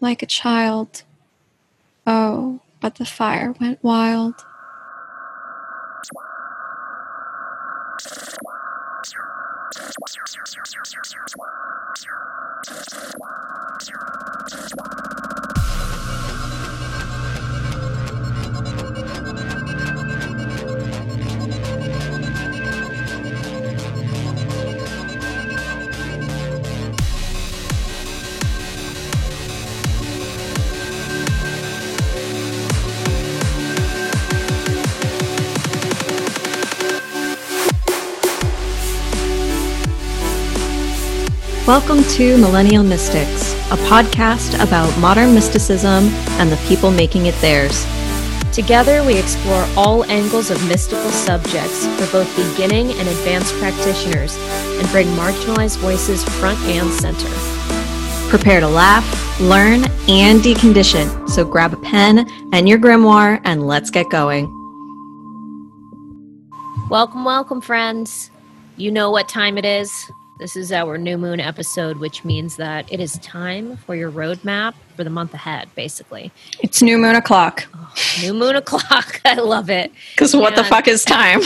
like a child. Oh, but the fire went wild. Welcome to Millennial Mystics, a podcast about modern mysticism and the people making it theirs. Together, we explore all angles of mystical subjects for both beginning and advanced practitioners and bring marginalized voices front and center. Prepare to laugh, learn, and decondition. So grab a pen and your grimoire and let's get going. Welcome, welcome, friends. You know what time it is. This is our new moon episode, which means that it is time for your roadmap for the month ahead, basically. It's new moon o'clock. Oh, new moon o'clock. I love it. Because what the fuck is time?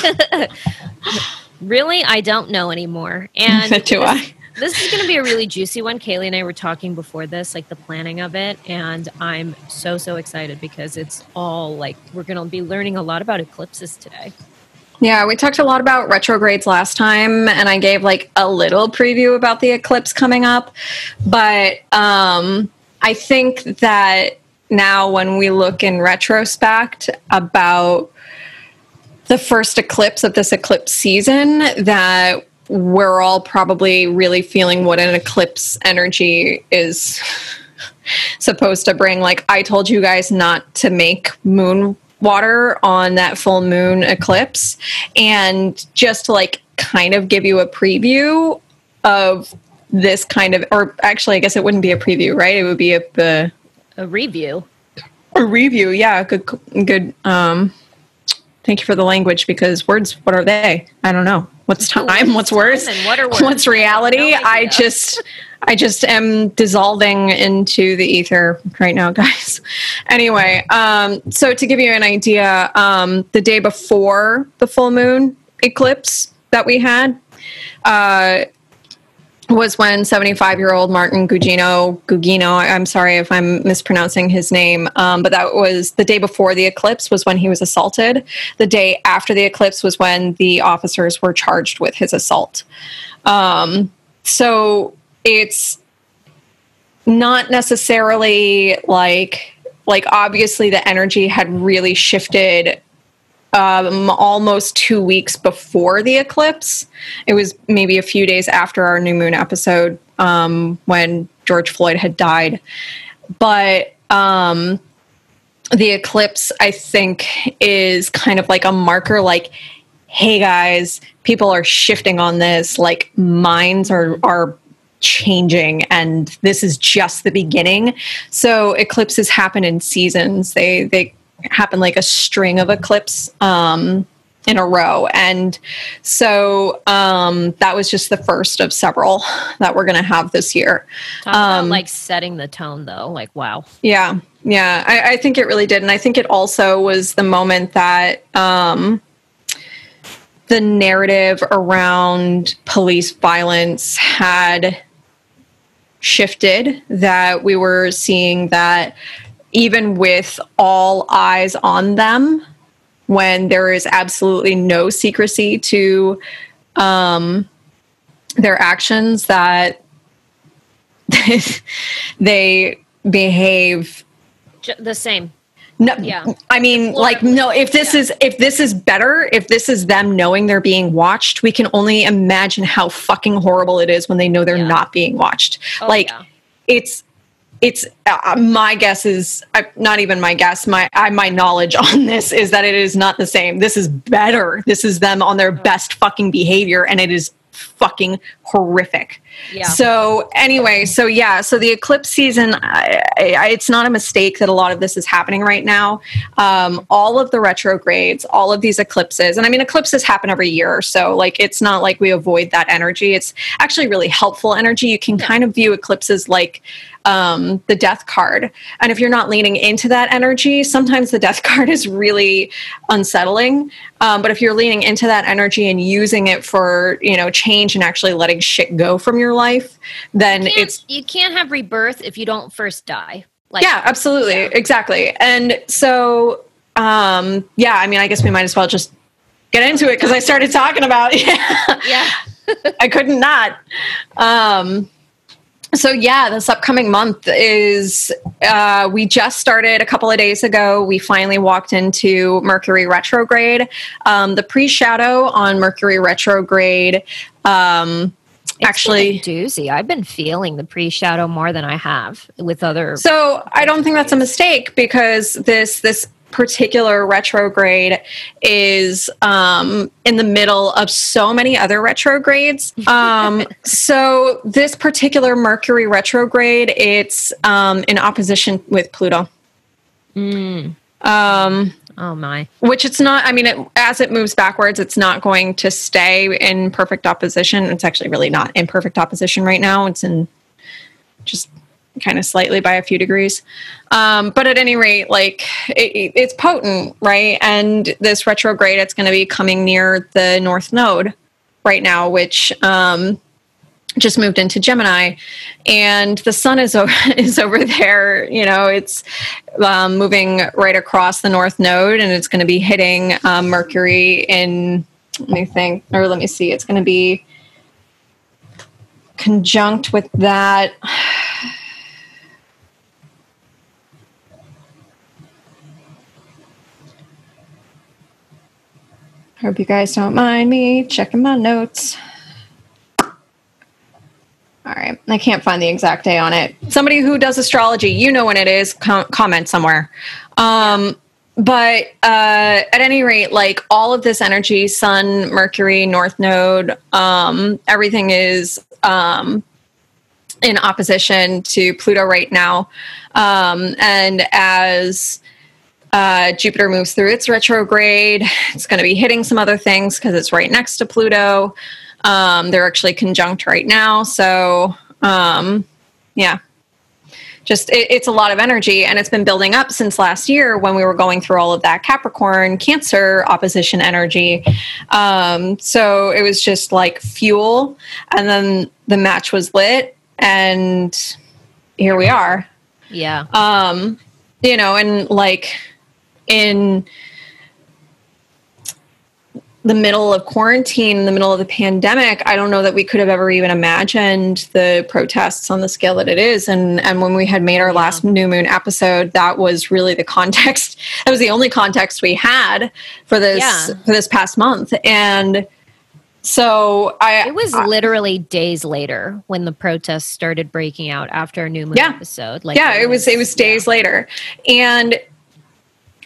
really, I don't know anymore. And do this, I. This is going to be a really juicy one. Kaylee and I were talking before this, like the planning of it, and I'm so so excited because it's all like we're going to be learning a lot about eclipses today. Yeah, we talked a lot about retrogrades last time, and I gave like a little preview about the eclipse coming up. But um, I think that now, when we look in retrospect about the first eclipse of this eclipse season, that we're all probably really feeling what an eclipse energy is supposed to bring. Like, I told you guys not to make moon water on that full moon eclipse and just to like kind of give you a preview of this kind of or actually I guess it wouldn't be a preview, right? It would be a the a review. A review, yeah. Good good um thank you for the language because words what are they? I don't know. What's time? What's words? what are words? What's reality? No I just I just am dissolving into the ether right now, guys. anyway, um, so to give you an idea, um, the day before the full moon eclipse that we had uh, was when 75 year old Martin Gugino, Gugino, I'm sorry if I'm mispronouncing his name, um, but that was the day before the eclipse was when he was assaulted. The day after the eclipse was when the officers were charged with his assault. Um, so it's not necessarily like like obviously the energy had really shifted um, almost two weeks before the eclipse. It was maybe a few days after our new moon episode um, when George Floyd had died. But um, the eclipse, I think, is kind of like a marker like, hey guys, people are shifting on this. Like minds are are changing and this is just the beginning so eclipses happen in seasons they they happen like a string of eclipse um in a row. And so um that was just the first of several that we're going to have this year. Talk um like setting the tone though. Like wow. Yeah. Yeah. I, I think it really did. And i think it also was the moment that um the narrative around police violence had shifted, that we were seeing that even with all eyes on them, when there is absolutely no secrecy to um, their actions, that they behave the same. No, yeah. I mean, like, no. If this yeah. is if this is better, if this is them knowing they're being watched, we can only imagine how fucking horrible it is when they know they're yeah. not being watched. Oh, like, yeah. it's it's uh, my guess is uh, not even my guess. My I, my knowledge on this is that it is not the same. This is better. This is them on their best fucking behavior, and it is fucking horrific. Yeah. So anyway, so yeah, so the eclipse season, I, I, it's not a mistake that a lot of this is happening right now. Um, all of the retrogrades, all of these eclipses, and I mean eclipses happen every year, so like it's not like we avoid that energy. It's actually really helpful energy. You can kind of view eclipses like um, the death card. And if you're not leaning into that energy, sometimes the death card is really unsettling. Um, but if you're leaning into that energy and using it for, you know, change and actually letting shit go from your life, then you it's. You can't have rebirth if you don't first die. Like, yeah, absolutely. Yeah. Exactly. And so, um, yeah, I mean, I guess we might as well just get into it because I started talking about, yeah. yeah. I couldn't not. Um, so yeah this upcoming month is uh, we just started a couple of days ago. We finally walked into mercury retrograde. Um, the pre-shadow on mercury retrograde um, it's actually doozy. I've been feeling the pre-shadow more than i have with other so i don't think that's a mistake because this this particular retrograde is um, in the middle of so many other retrogrades. Um, so this particular Mercury retrograde, it's um, in opposition with Pluto. Mm. Um, oh my! Which it's not. I mean, it, as it moves backwards, it's not going to stay in perfect opposition. It's actually really not in perfect opposition right now. It's in just kind of slightly by a few degrees. Um, but at any rate, like it, it's potent, right? And this retrograde, it's going to be coming near the North Node right now, which um, just moved into Gemini, and the Sun is over is over there. You know, it's um, moving right across the North Node, and it's going to be hitting um, Mercury in. Let me think, or let me see. It's going to be conjunct with that Hope you guys don't mind me checking my notes. All right. I can't find the exact day on it. Somebody who does astrology, you know when it is, com- comment somewhere. Um, but uh, at any rate, like all of this energy, Sun, Mercury, North Node, um, everything is um, in opposition to Pluto right now. Um, and as uh, Jupiter moves through its retrograde. It's going to be hitting some other things because it's right next to Pluto. Um, they're actually conjunct right now. So, um, yeah, just it, it's a lot of energy and it's been building up since last year when we were going through all of that Capricorn Cancer opposition energy. Um, so it was just like fuel. And then the match was lit. And here we are. Yeah. Um, you know, and like, in the middle of quarantine, in the middle of the pandemic, I don't know that we could have ever even imagined the protests on the scale that it is. And and when we had made our yeah. last new moon episode, that was really the context. That was the only context we had for this yeah. for this past month. And so I It was literally days later when the protests started breaking out after a new moon yeah. episode. Like Yeah, it was it was days later. And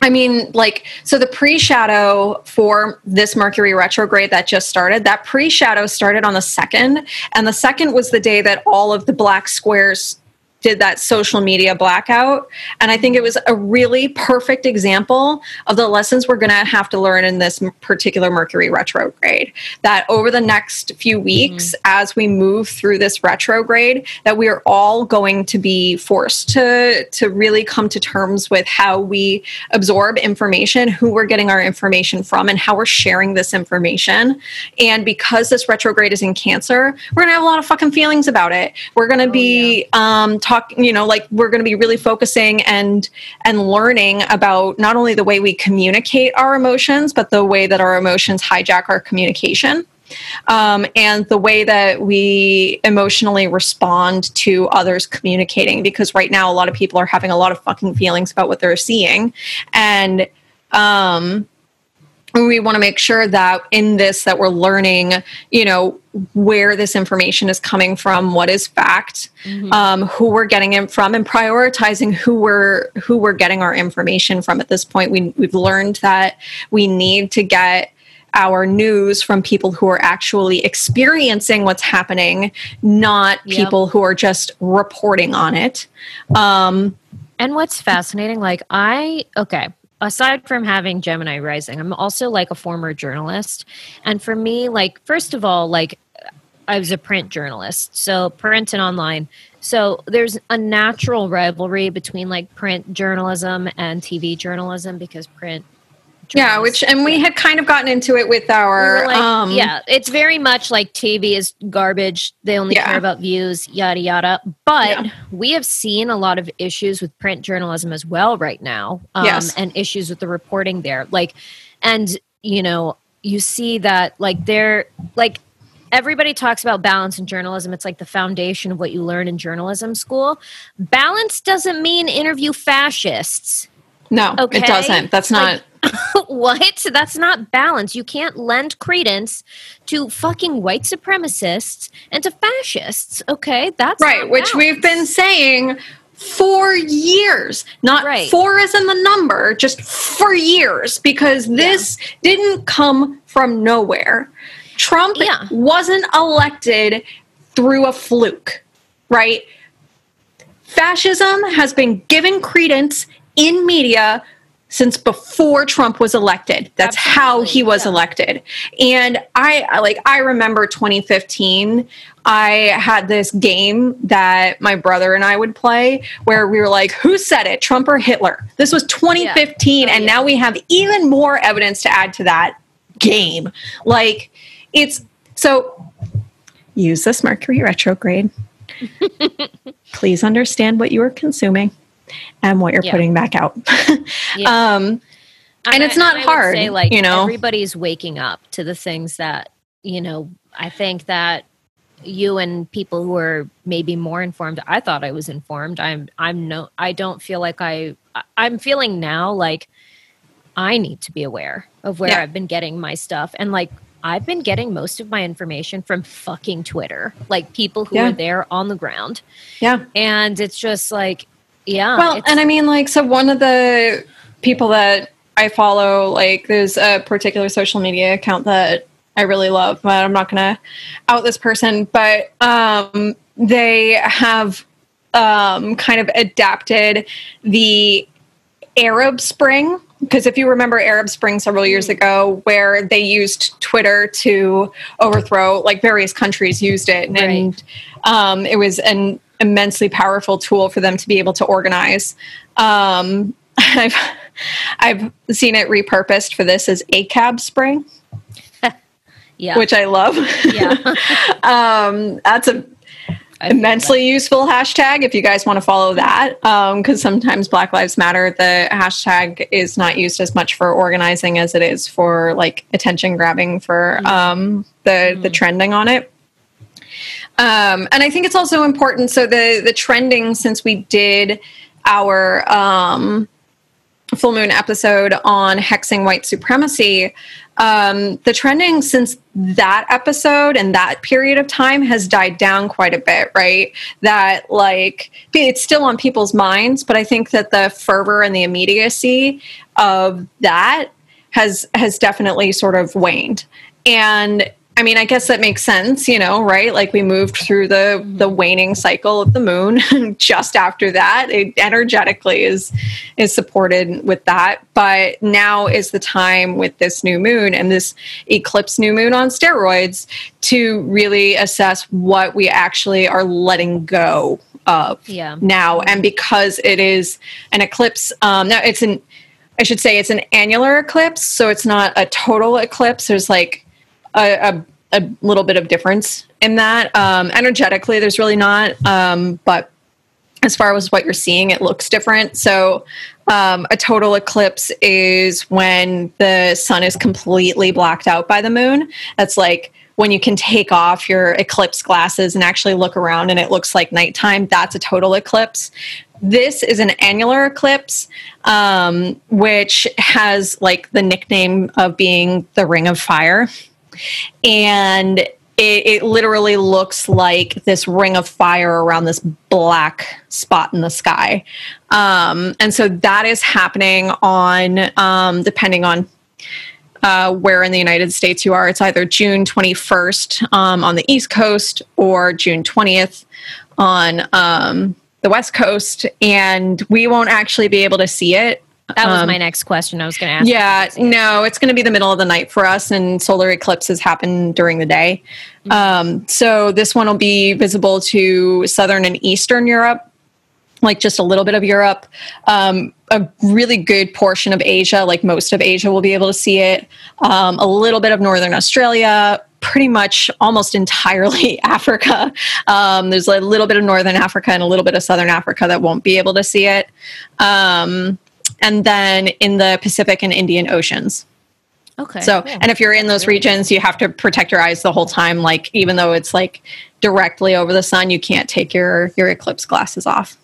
I mean, like, so the pre shadow for this Mercury retrograde that just started, that pre shadow started on the second. And the second was the day that all of the black squares did that social media blackout. And I think it was a really perfect example of the lessons we're going to have to learn in this particular Mercury retrograde. That over the next few weeks, mm-hmm. as we move through this retrograde, that we are all going to be forced to, to really come to terms with how we absorb information, who we're getting our information from, and how we're sharing this information. And because this retrograde is in Cancer, we're going to have a lot of fucking feelings about it. We're going to oh, be yeah. um, talking, you know, like we're going to be really focusing and and learning about not only the way we communicate our emotions, but the way that our emotions hijack our communication. Um, and the way that we emotionally respond to others communicating because right now a lot of people are having a lot of fucking feelings about what they're seeing and um, we want to make sure that in this that we're learning you know where this information is coming from what is fact mm-hmm. um, who we're getting it from and prioritizing who we're who we're getting our information from at this point we, we've learned that we need to get our news from people who are actually experiencing what's happening not yep. people who are just reporting on it um, and what's fascinating like i okay aside from having Gemini rising, I'm also like a former journalist. And for me, like, first of all, like, I was a print journalist, so print and online. So there's a natural rivalry between like print journalism and TV journalism because print yeah which and we had kind of gotten into it with our we like, um yeah it's very much like tv is garbage they only yeah. care about views yada yada but yeah. we have seen a lot of issues with print journalism as well right now um, yes. and issues with the reporting there like and you know you see that like they're like everybody talks about balance in journalism. It's like the foundation of what you learn in journalism school. Balance doesn't mean interview fascists. No, okay? it doesn't. That's not. Like, what? That's not balance. You can't lend credence to fucking white supremacists and to fascists. Okay, that's right. which we've been saying for years. Not right. four is in the number, just for years, because this yeah. didn't come from nowhere. Trump yeah. wasn't elected through a fluke, right? Fascism has been given credence in media since before Trump was elected. That's Absolutely. how he was yeah. elected. And I like I remember 2015 I had this game that my brother and I would play where we were like, who said it, Trump or Hitler? This was 2015, yeah. oh, and yeah. now we have even more evidence to add to that game. Like, it's so use this Mercury retrograde. Please understand what you are consuming and what you're yeah. putting back out. yeah. um, and, and it's not hard, say, like, you know. Everybody's waking up to the things that you know. I think that you and people who are maybe more informed. I thought I was informed. I'm. I'm no. I don't feel like I. I'm feeling now like I need to be aware of where yeah. I've been getting my stuff and like I've been getting most of my information from fucking Twitter, like people who yeah. are there on the ground. Yeah. And it's just like, yeah. Well, and I mean, like, so one of the people that I follow, like, there's a particular social media account that I really love, but I'm not going to out this person, but um, they have um, kind of adapted the Arab Spring because if you remember Arab Spring several years ago, where they used Twitter to overthrow, like various countries used it, right. and um, it was an immensely powerful tool for them to be able to organize. Um, I've I've seen it repurposed for this as ACAB Spring. yeah, which I love. Yeah, um, that's a immensely useful hashtag if you guys want to follow that because um, sometimes black lives matter the hashtag is not used as much for organizing as it is for like attention grabbing for mm-hmm. um, the mm-hmm. the trending on it um, and i think it's also important so the the trending since we did our um, full moon episode on hexing white supremacy um, the trending since that episode and that period of time has died down quite a bit, right? That like it's still on people's minds, but I think that the fervor and the immediacy of that has has definitely sort of waned. And I mean, I guess that makes sense, you know, right? Like we moved through the the waning cycle of the moon. Just after that, it energetically is is supported with that. But now is the time with this new moon and this eclipse new moon on steroids to really assess what we actually are letting go of yeah. now. And because it is an eclipse, um, now it's an I should say it's an annular eclipse, so it's not a total eclipse. There's like a, a, a little bit of difference in that. Um, energetically, there's really not, um, but as far as what you're seeing, it looks different. So, um, a total eclipse is when the sun is completely blacked out by the moon. That's like when you can take off your eclipse glasses and actually look around and it looks like nighttime. That's a total eclipse. This is an annular eclipse, um, which has like the nickname of being the ring of fire and it, it, literally looks like this ring of fire around this black spot in the sky. Um, and so that is happening on, um, depending on uh, where in the United States you are, it's either June 21st um, on the East Coast or June 20th on um, the West Coast. And we won't actually be able to see it that was um, my next question. I was going to ask. Yeah, no, it's going to be the middle of the night for us, and solar eclipses happen during the day. Mm-hmm. Um, so this one will be visible to southern and eastern Europe, like just a little bit of Europe. Um, a really good portion of Asia, like most of Asia, will be able to see it. Um, a little bit of northern Australia, pretty much almost entirely Africa. Um, there's a little bit of northern Africa and a little bit of southern Africa that won't be able to see it. Um, and then in the Pacific and Indian Oceans. Okay. So, and if you're in those regions, you have to protect your eyes the whole time. Like, even though it's like directly over the sun, you can't take your your eclipse glasses off.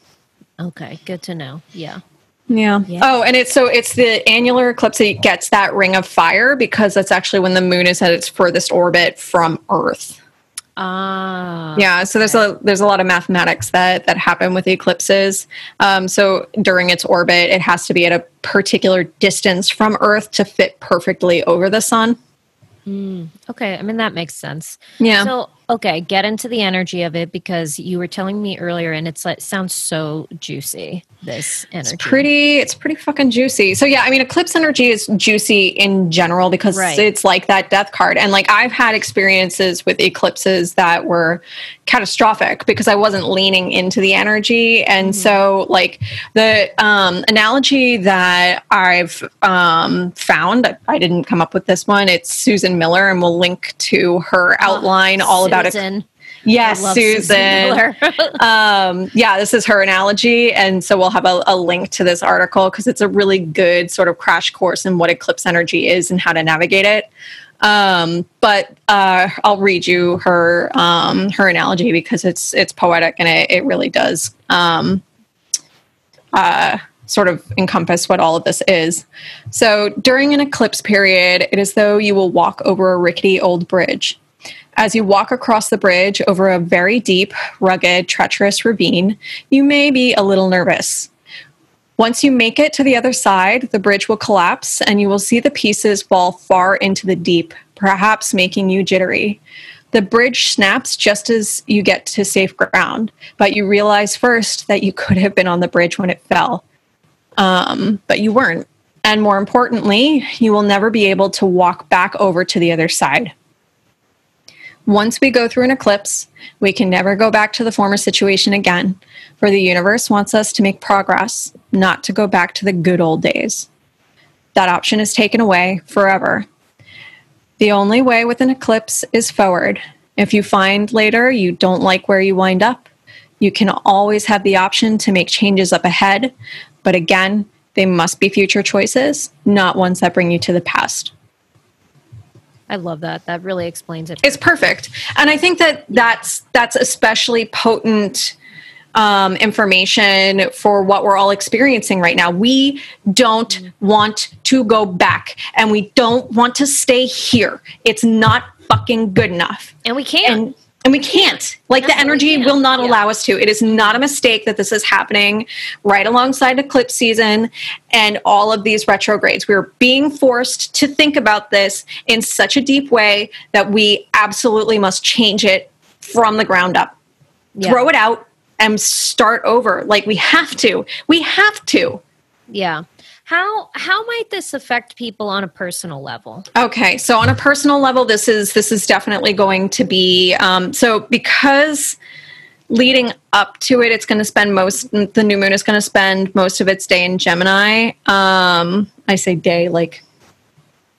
Okay, good to know. Yeah. Yeah. yeah. Oh, and it's so it's the annular eclipse that gets that ring of fire because that's actually when the moon is at its furthest orbit from Earth. Ah. Yeah, so there's a there's a lot of mathematics that that happen with eclipses. Um, so during its orbit, it has to be at a particular distance from Earth to fit perfectly over the sun. Mm, okay, I mean that makes sense. Yeah. So okay, get into the energy of it because you were telling me earlier, and it's like sounds so juicy. This energy, it's pretty, it's pretty fucking juicy. So yeah, I mean, eclipse energy is juicy in general because right. it's like that death card, and like I've had experiences with eclipses that were catastrophic because I wasn't leaning into the energy, and mm-hmm. so like the um, analogy that I've um, found, I didn't come up with this one. It's Susan Miller, and we'll link to her outline oh, all about it. Yes, Susan. Susan um, yeah, this is her analogy. And so we'll have a, a link to this article because it's a really good sort of crash course in what eclipse energy is and how to navigate it. Um, but uh, I'll read you her um, her analogy because it's it's poetic and it, it really does um, uh, sort of encompass what all of this is. So during an eclipse period, it is though you will walk over a rickety old bridge. As you walk across the bridge over a very deep, rugged, treacherous ravine, you may be a little nervous. Once you make it to the other side, the bridge will collapse and you will see the pieces fall far into the deep, perhaps making you jittery. The bridge snaps just as you get to safe ground, but you realize first that you could have been on the bridge when it fell. Um, but you weren't. And more importantly, you will never be able to walk back over to the other side. Once we go through an eclipse, we can never go back to the former situation again, for the universe wants us to make progress, not to go back to the good old days. That option is taken away forever. The only way with an eclipse is forward. If you find later you don't like where you wind up, you can always have the option to make changes up ahead, but again, they must be future choices, not ones that bring you to the past. I love that. That really explains it. It's perfect, and I think that that's that's especially potent um, information for what we're all experiencing right now. We don't mm-hmm. want to go back, and we don't want to stay here. It's not fucking good enough, and we can't. And and we can't. Like the energy will not yeah. allow us to. It is not a mistake that this is happening right alongside eclipse season and all of these retrogrades. We're being forced to think about this in such a deep way that we absolutely must change it from the ground up. Yeah. throw it out and start over. Like we have to. We have to. Yeah how how might this affect people on a personal level? Okay, so on a personal level, this is this is definitely going to be um, so because leading up to it, it's going to spend most the new moon is going to spend most of its day in Gemini. Um, I say day like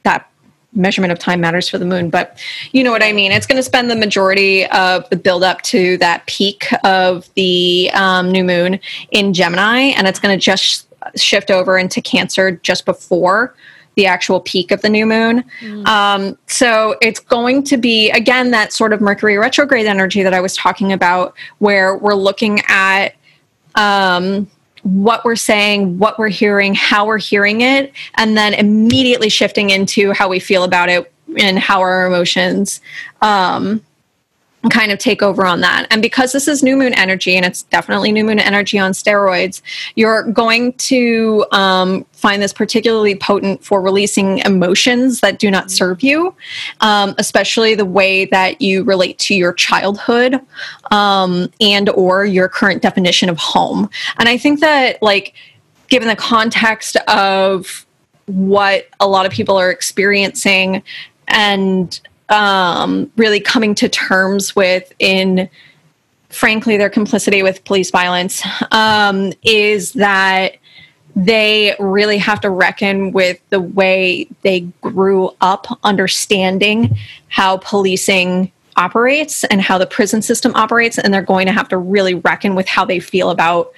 that measurement of time matters for the moon, but you know what I mean. It's going to spend the majority of the build up to that peak of the um, new moon in Gemini, and it's going to just shift over into Cancer just before the actual peak of the new moon. Mm. Um, so it's going to be, again, that sort of Mercury retrograde energy that I was talking about, where we're looking at um, what we're saying, what we're hearing, how we're hearing it, and then immediately shifting into how we feel about it and how our emotions um, kind of take over on that. And because this is new moon energy, and it's definitely new moon energy on steroids, you're going to um, find this particularly potent for releasing emotions that do not serve you, um, especially the way that you relate to your childhood um, and or your current definition of home. And I think that, like, given the context of what a lot of people are experiencing and um, really coming to terms with in frankly their complicity with police violence um, is that they really have to reckon with the way they grew up understanding how policing operates and how the prison system operates and they're going to have to really reckon with how they feel about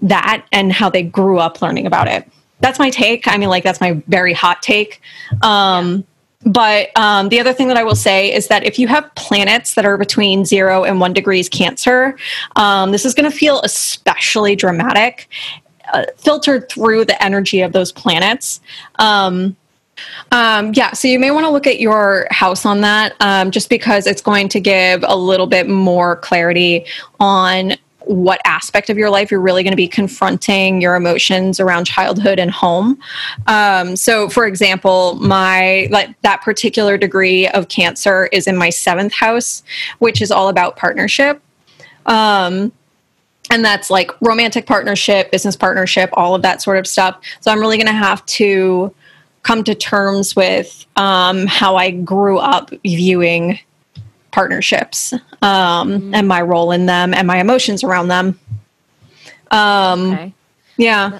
that and how they grew up learning about it. That's my take. I mean like that's my very hot take. Um, but um, the other thing that I will say is that if you have planets that are between zero and one degrees Cancer, um, this is going to feel especially dramatic, uh, filtered through the energy of those planets. Um, um, yeah, so you may want to look at your house on that um, just because it's going to give a little bit more clarity on what aspect of your life you're really going to be confronting your emotions around childhood and home. Um, so, for example, my like that particular degree of cancer is in my seventh house, which is all about partnership. Um, and that's like romantic partnership, business partnership, all of that sort of stuff. So, I'm really going to have to come to terms with um, how I grew up viewing partnerships um, mm-hmm. and my role in them and my emotions around them. Um, okay. Yeah.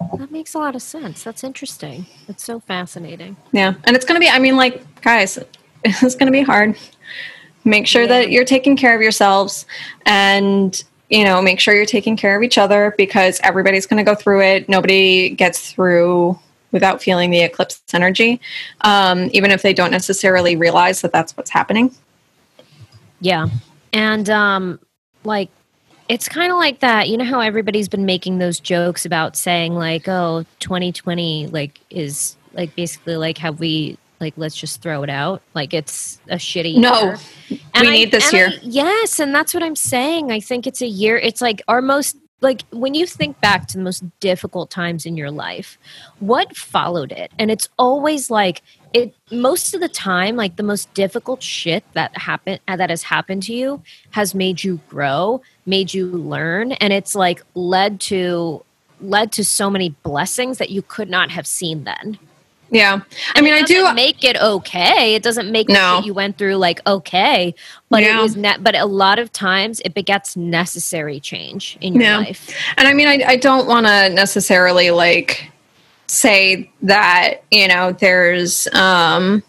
That, that, makes a lot of sense. That's interesting. It's so fascinating. Yeah. And it's going to be, I mean, like, guys, it's going to be hard. Make sure yeah. that you're taking care of yourselves and, you know, make sure you're taking care of each other because everybody's going to go through it. Nobody gets through without feeling the eclipse energy, um, even if they don't necessarily realize that that's what's happening. Yeah. And um like it's kind of like that. You know how everybody's been making those jokes about saying like, "Oh, 2020 like is like basically like have we like let's just throw it out like it's a shitty no year. We I, need this year I, yes and that's what i'm saying i think it's a year it's like our most like when you think back to the most difficult times in your life what followed it and it's always like it most of the time like the most difficult shit that happened that has happened to you has made you grow made you learn and it's like led to led to so many blessings that you could not have seen then yeah i mean i do make it okay it doesn't make no. you went through like okay but yeah. it was net but a lot of times it begets necessary change in your yeah. life and i mean i, I don't want to necessarily like say that you know there's um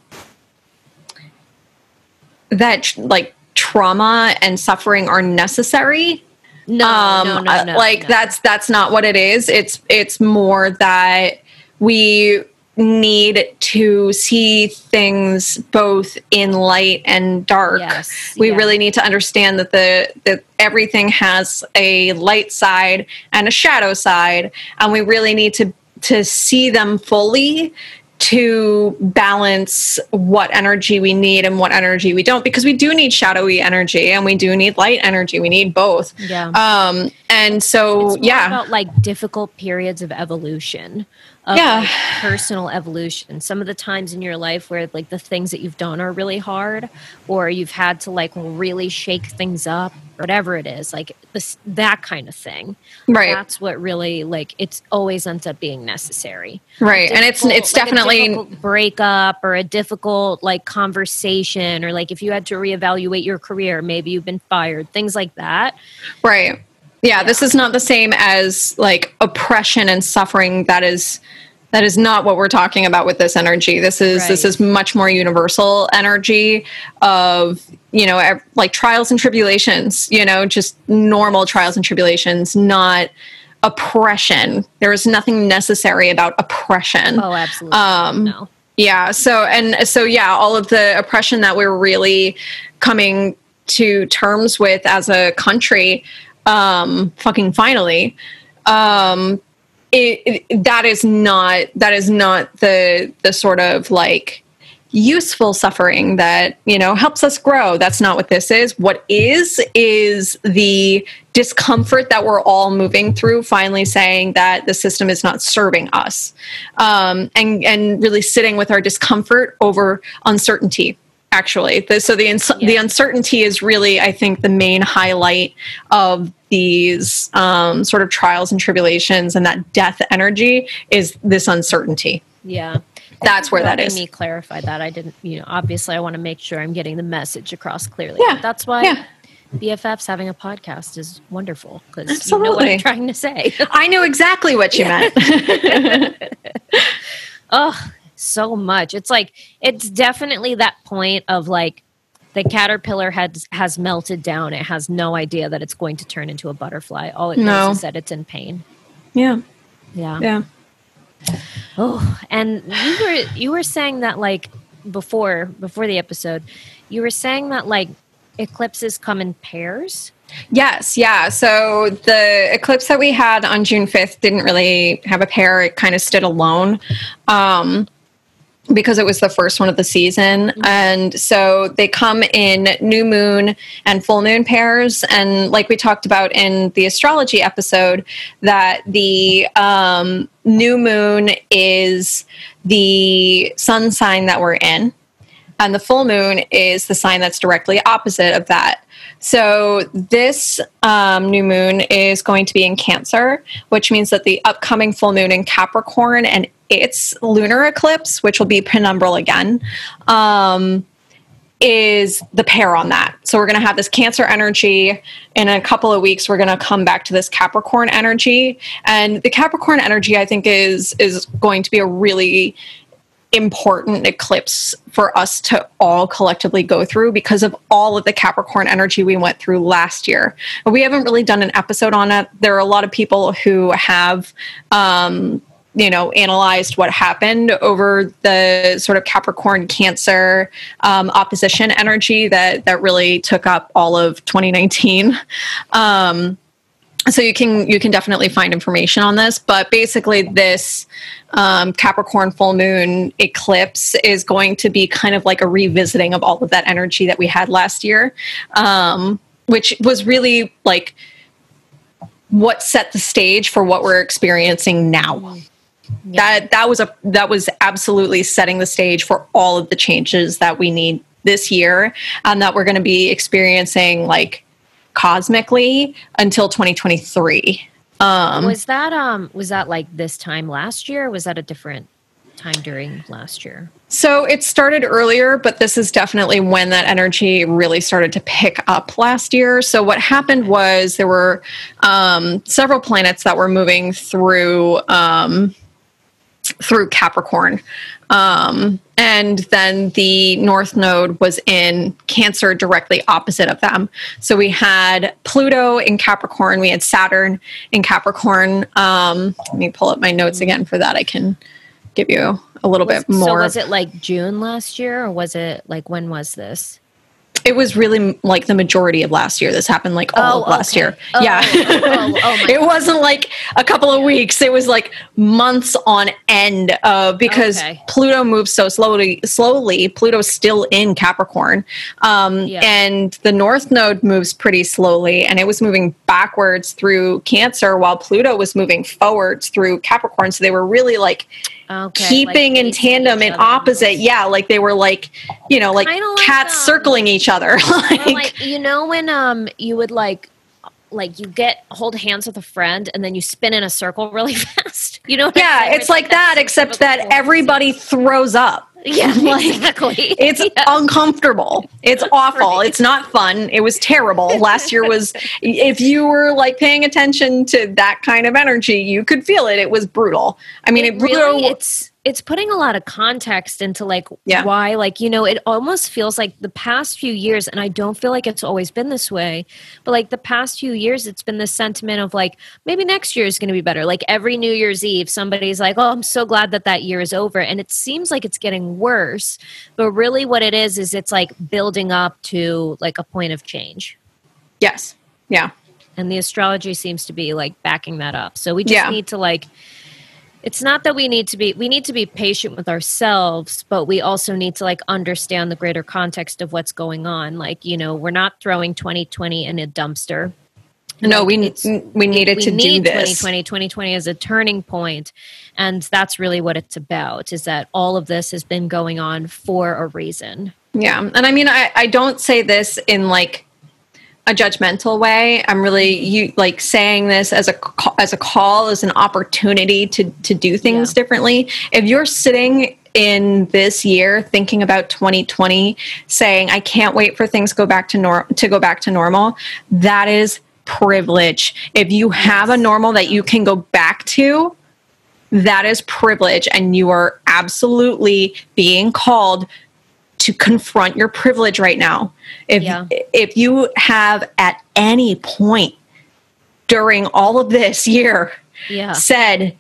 that like trauma and suffering are necessary no, um, no, no, no like no. that's that's not what it is it's it's more that we need to see things both in light and dark. Yes, we yeah. really need to understand that the that everything has a light side and a shadow side, and we really need to to see them fully to balance what energy we need and what energy we don't because we do need shadowy energy and we do need light energy. We need both. Yeah. Um and so yeah. about like difficult periods of evolution of yeah. like personal evolution. Some of the times in your life where like the things that you've done are really hard or you've had to like really shake things up, whatever it is, like this that kind of thing. Right. That's what really like it's always ends up being necessary. Right. And it's it's like definitely breakup or a difficult like conversation or like if you had to reevaluate your career, maybe you've been fired, things like that. Right yeah, this is not the same as like oppression and suffering. That is that is not what we're talking about with this energy. This is right. this is much more universal energy of you know like trials and tribulations you know just normal trials and tribulations not oppression. There is nothing necessary about oppression. Oh absolutely. Um no. yeah so and so yeah all of the oppression that we're really coming to terms with as a country um, fucking finally, um, it, it, that is not that is not the the sort of like useful suffering that you know helps us grow. That's not what this is. What is is the discomfort that we're all moving through finally saying that the system is not serving us um, and and really sitting with our discomfort over uncertainty actually the, so the yeah. the uncertainty is really i think the main highlight of these um, sort of trials and tribulations and that death energy is this uncertainty. Yeah. That's where that is. Let me clarify that I didn't. You know, obviously, I want to make sure I'm getting the message across clearly. Yeah, that's why. Yeah. BFFs having a podcast is wonderful because you know what I'm trying to say. I know exactly what you meant. oh, so much. It's like it's definitely that point of like the caterpillar has has melted down. It has no idea that it's going to turn into a butterfly. All it no. knows is that it's in pain. Yeah. Yeah. Yeah. Oh, and you were you were saying that like before before the episode, you were saying that like eclipses come in pairs. Yes, yeah. So the eclipse that we had on June 5th didn't really have a pair. It kind of stood alone. Um, because it was the first one of the season. Mm-hmm. And so they come in new moon and full moon pairs. And like we talked about in the astrology episode, that the um, new moon is the sun sign that we're in. And the full moon is the sign that's directly opposite of that. So this um, new moon is going to be in Cancer, which means that the upcoming full moon in Capricorn and its lunar eclipse, which will be penumbral again, um, is the pair on that. So we're going to have this Cancer energy. In a couple of weeks, we're going to come back to this Capricorn energy, and the Capricorn energy, I think, is is going to be a really important eclipse for us to all collectively go through because of all of the Capricorn energy we went through last year. We haven't really done an episode on it. There are a lot of people who have um, you know analyzed what happened over the sort of capricorn cancer um, opposition energy that that really took up all of 2019 um, so you can you can definitely find information on this but basically this um, capricorn full moon eclipse is going to be kind of like a revisiting of all of that energy that we had last year um, which was really like what set the stage for what we're experiencing now yeah. that that was a that was absolutely setting the stage for all of the changes that we need this year and that we're going to be experiencing like cosmically until 2023 um was that um was that like this time last year was that a different time during last year so it started earlier, but this is definitely when that energy really started to pick up last year. So what happened was there were um, several planets that were moving through um, through Capricorn. Um, and then the North Node was in Cancer directly opposite of them. So we had Pluto in Capricorn, we had Saturn in Capricorn. Um, let me pull up my notes again for that. I can give you a little was, bit more. So was it like June last year or was it like when was this? It was really like the majority of last year. This happened like all oh, of last okay. year. Oh, yeah. Oh, oh, oh it wasn't like a couple of weeks. It was like months on end uh, because okay. Pluto moves so slowly slowly. Pluto's still in Capricorn. Um, yeah. and the North Node moves pretty slowly and it was moving backwards through Cancer while Pluto was moving forwards through Capricorn. So they were really like Okay, keeping like in tandem and opposite. Yeah, like they were like, you know, like, like cats um, circling each other. like, like, you know, when um you would like like you get hold hands with a friend and then you spin in a circle really fast. You know? yeah, it's like, like that, except that everybody throws up. Yeah, like, exactly. It's yeah. uncomfortable. It's awful. Right. It's not fun. It was terrible. Last year was if you were like paying attention to that kind of energy, you could feel it. It was brutal. I mean, it, it really it's it's putting a lot of context into like yeah. why like you know it almost feels like the past few years and i don't feel like it's always been this way but like the past few years it's been the sentiment of like maybe next year is going to be better. Like every new year's eve somebody's like oh i'm so glad that that year is over. And it seems like it's getting worse but really what it is is it's like building up to like a point of change. Yes. Yeah. And the astrology seems to be like backing that up. So we just yeah. need to like it's not that we need to be we need to be patient with ourselves but we also need to like understand the greater context of what's going on. Like you know we're not throwing 2020 in a dumpster. No like, we we needed we to need do this 2020 2020 is a turning point and that's really what it's about is that all of this has been going on for a reason. Yeah and i mean i i don't say this in like a judgmental way. I'm really you like saying this as a as a call as an opportunity to to do things yeah. differently. If you're sitting in this year thinking about 2020 saying I can't wait for things go back to nor- to go back to normal, that is privilege. If you have a normal that you can go back to, that is privilege and you are absolutely being called to confront your privilege right now. If yeah. if you have at any point during all of this year yeah. said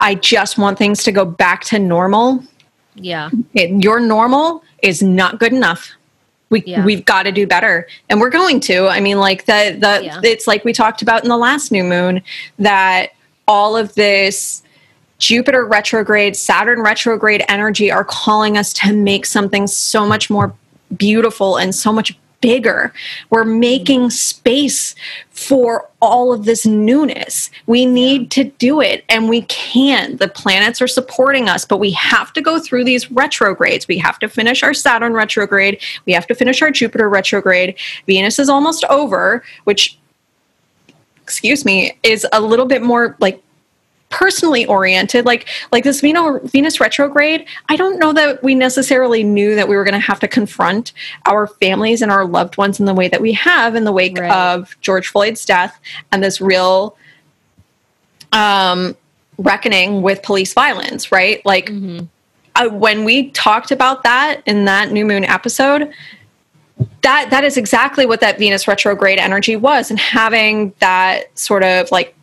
I just want things to go back to normal. Yeah. It, your normal is not good enough. We yeah. we've got to do better. And we're going to. I mean like the the yeah. it's like we talked about in the last new moon that all of this Jupiter retrograde, Saturn retrograde energy are calling us to make something so much more beautiful and so much bigger. We're making space for all of this newness. We need to do it and we can. The planets are supporting us, but we have to go through these retrogrades. We have to finish our Saturn retrograde. We have to finish our Jupiter retrograde. Venus is almost over, which excuse me, is a little bit more like personally oriented like like this venus retrograde i don't know that we necessarily knew that we were going to have to confront our families and our loved ones in the way that we have in the wake right. of george floyd's death and this real um reckoning with police violence right like mm-hmm. uh, when we talked about that in that new moon episode that that is exactly what that venus retrograde energy was and having that sort of like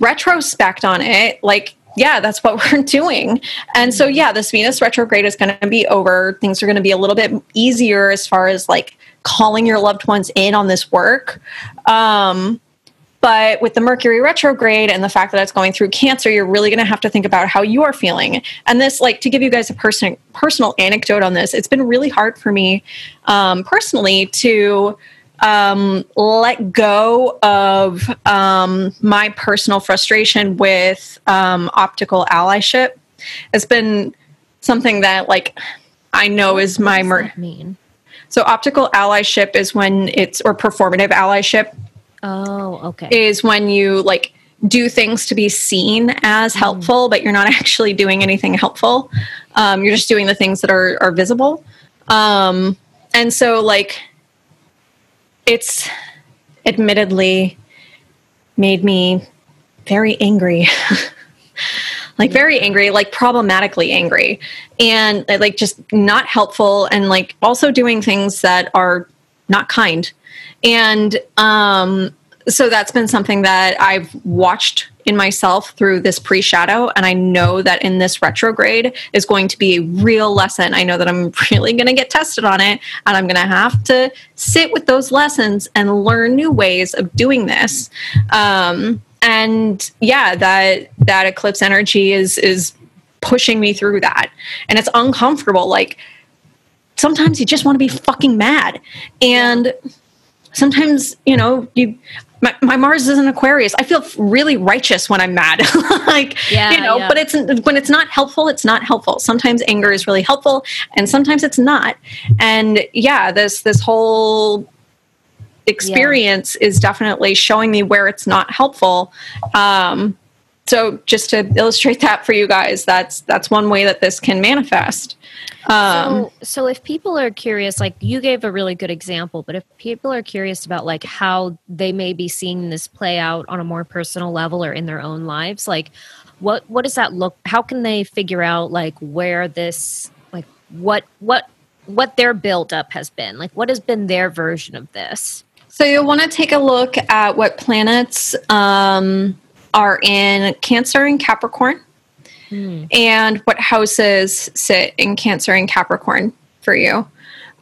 retrospect on it, like, yeah, that's what we're doing. And so, yeah, this Venus retrograde is going to be over. Things are going to be a little bit easier as far as like calling your loved ones in on this work. Um, but with the Mercury retrograde and the fact that it's going through Cancer, you're really going to have to think about how you are feeling. And this, like, to give you guys a person personal anecdote on this, it's been really hard for me um, personally to um, let go of um, my personal frustration with um, optical allyship. It's been something that, like, I know is my mer- mean. So, optical allyship is when it's or performative allyship. Oh, okay. Is when you like do things to be seen as mm. helpful, mm. but you're not actually doing anything helpful. Um, you're just doing the things that are are visible. Um, and so, like it's admittedly made me very angry. like very angry, like problematically angry, and like just not helpful, and like also doing things that are not kind. And um, so that's been something that I've watched in myself through this pre shadow. And I know that in this retrograde is going to be a real lesson. I know that I'm really going to get tested on it and I'm going to have to sit with those lessons and learn new ways of doing this. Um, and yeah, that, that eclipse energy is, is pushing me through that. And it's uncomfortable. Like sometimes you just want to be fucking mad. And sometimes, you know, you, my, my, Mars is an Aquarius. I feel really righteous when I'm mad. like, yeah, you know, yeah. but it's when it's not helpful, it's not helpful. Sometimes anger is really helpful and sometimes it's not. And yeah, this this whole experience yeah. is definitely showing me where it's not helpful. Um, so just to illustrate that for you guys, that's that's one way that this can manifest. Um, so, so if people are curious, like you gave a really good example, but if people are curious about like how they may be seeing this play out on a more personal level or in their own lives, like what what does that look? How can they figure out like where this, like what what what their build up has been? Like what has been their version of this? So you'll want to take a look at what planets um, are in Cancer and Capricorn. Hmm. and what houses sit in Cancer and Capricorn for you.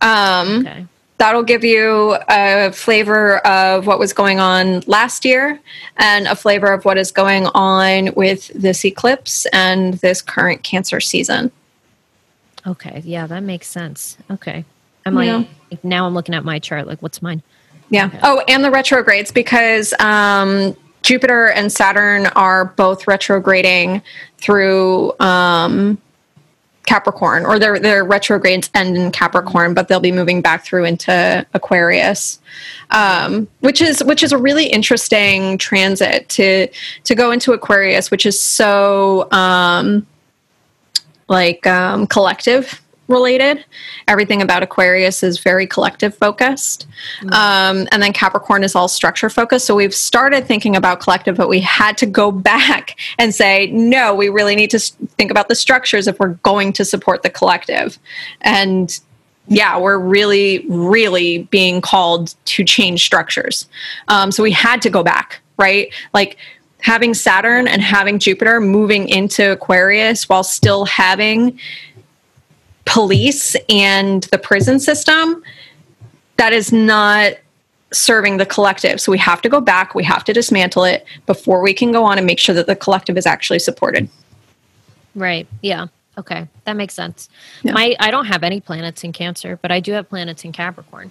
Um, okay. That'll give you a flavor of what was going on last year and a flavor of what is going on with this eclipse and this current Cancer season. Okay. Yeah, that makes sense. Okay. I'm yeah. like, now I'm looking at my chart. Like, what's mine? Yeah. Okay. Oh, and the retrogrades because um, Jupiter and Saturn are both retrograding through um, Capricorn, or their their retrogrades end in Capricorn, but they'll be moving back through into Aquarius, um, which is which is a really interesting transit to to go into Aquarius, which is so um, like um, collective related. Everything about Aquarius is very collective focused. Mm-hmm. Um, and then Capricorn is all structure focused. So we've started thinking about collective, but we had to go back and say, no, we really need to think about the structures if we're going to support the collective. And yeah, we're really, really being called to change structures. Um, so we had to go back, right? Like, having Saturn and having Jupiter moving into Aquarius while still having police and the prison system, that is not serving the collective. So we have to go back, we have to dismantle it before we can go on and make sure that the collective is actually supported. Right. Yeah. Okay. That makes sense. Yeah. My I don't have any planets in Cancer, but I do have planets in Capricorn.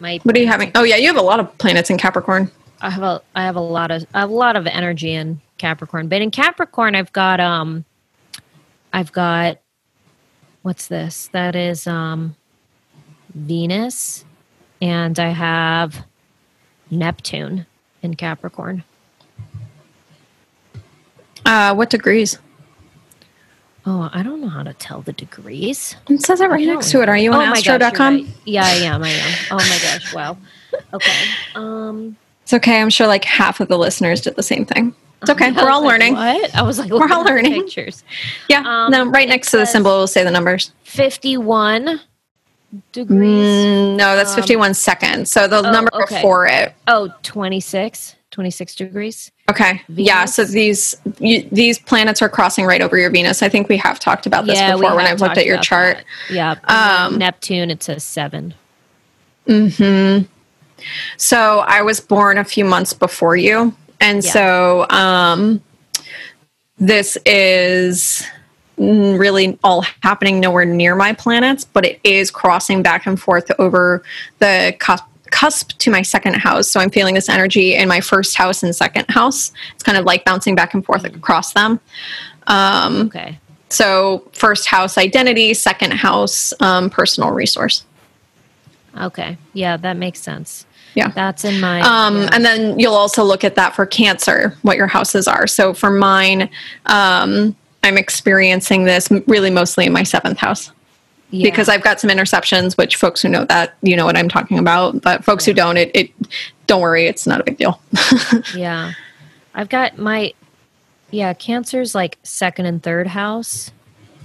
My What are you having? Oh yeah, you have a lot of planets in Capricorn. I have a I have a lot of a lot of energy in Capricorn. But in Capricorn I've got um I've got what's this? That is um, Venus, and I have Neptune in Capricorn. Uh, what degrees? Oh, I don't know how to tell the degrees. It says it right next to it. Are you on oh astro.com? Right. Yeah, I am. I am. Oh my gosh. Wow. Okay. Um, it's okay. I'm sure like half of the listeners did the same thing. It's okay. We're all like, learning. What? I was like, we're all learning. Pictures. Yeah. Um, no, right next to the symbol we'll say the numbers. 51 degrees. Mm, no, that's um, 51 seconds. So the oh, number okay. before it. Oh, 26. 26 degrees. Okay. Venus. Yeah. So these you, these planets are crossing right over your Venus. I think we have talked about this yeah, before when I've looked at your chart. That. Yeah. Um, Neptune, it says seven. Hmm. So I was born a few months before you. And yeah. so um, this is really all happening nowhere near my planets, but it is crossing back and forth over the cusp, cusp to my second house. So I'm feeling this energy in my first house and second house. It's kind of like bouncing back and forth across them. Um, okay. So first house identity, second house um, personal resource. Okay. Yeah, that makes sense. Yeah. That's in my. Um, yeah. And then you'll also look at that for cancer, what your houses are. So for mine, um, I'm experiencing this really mostly in my seventh house. Yeah. Because I've got some interceptions, which folks who know that, you know what I'm talking about. But folks yeah. who don't, it, it don't worry, it's not a big deal. yeah. I've got my yeah, cancer's like second and third house.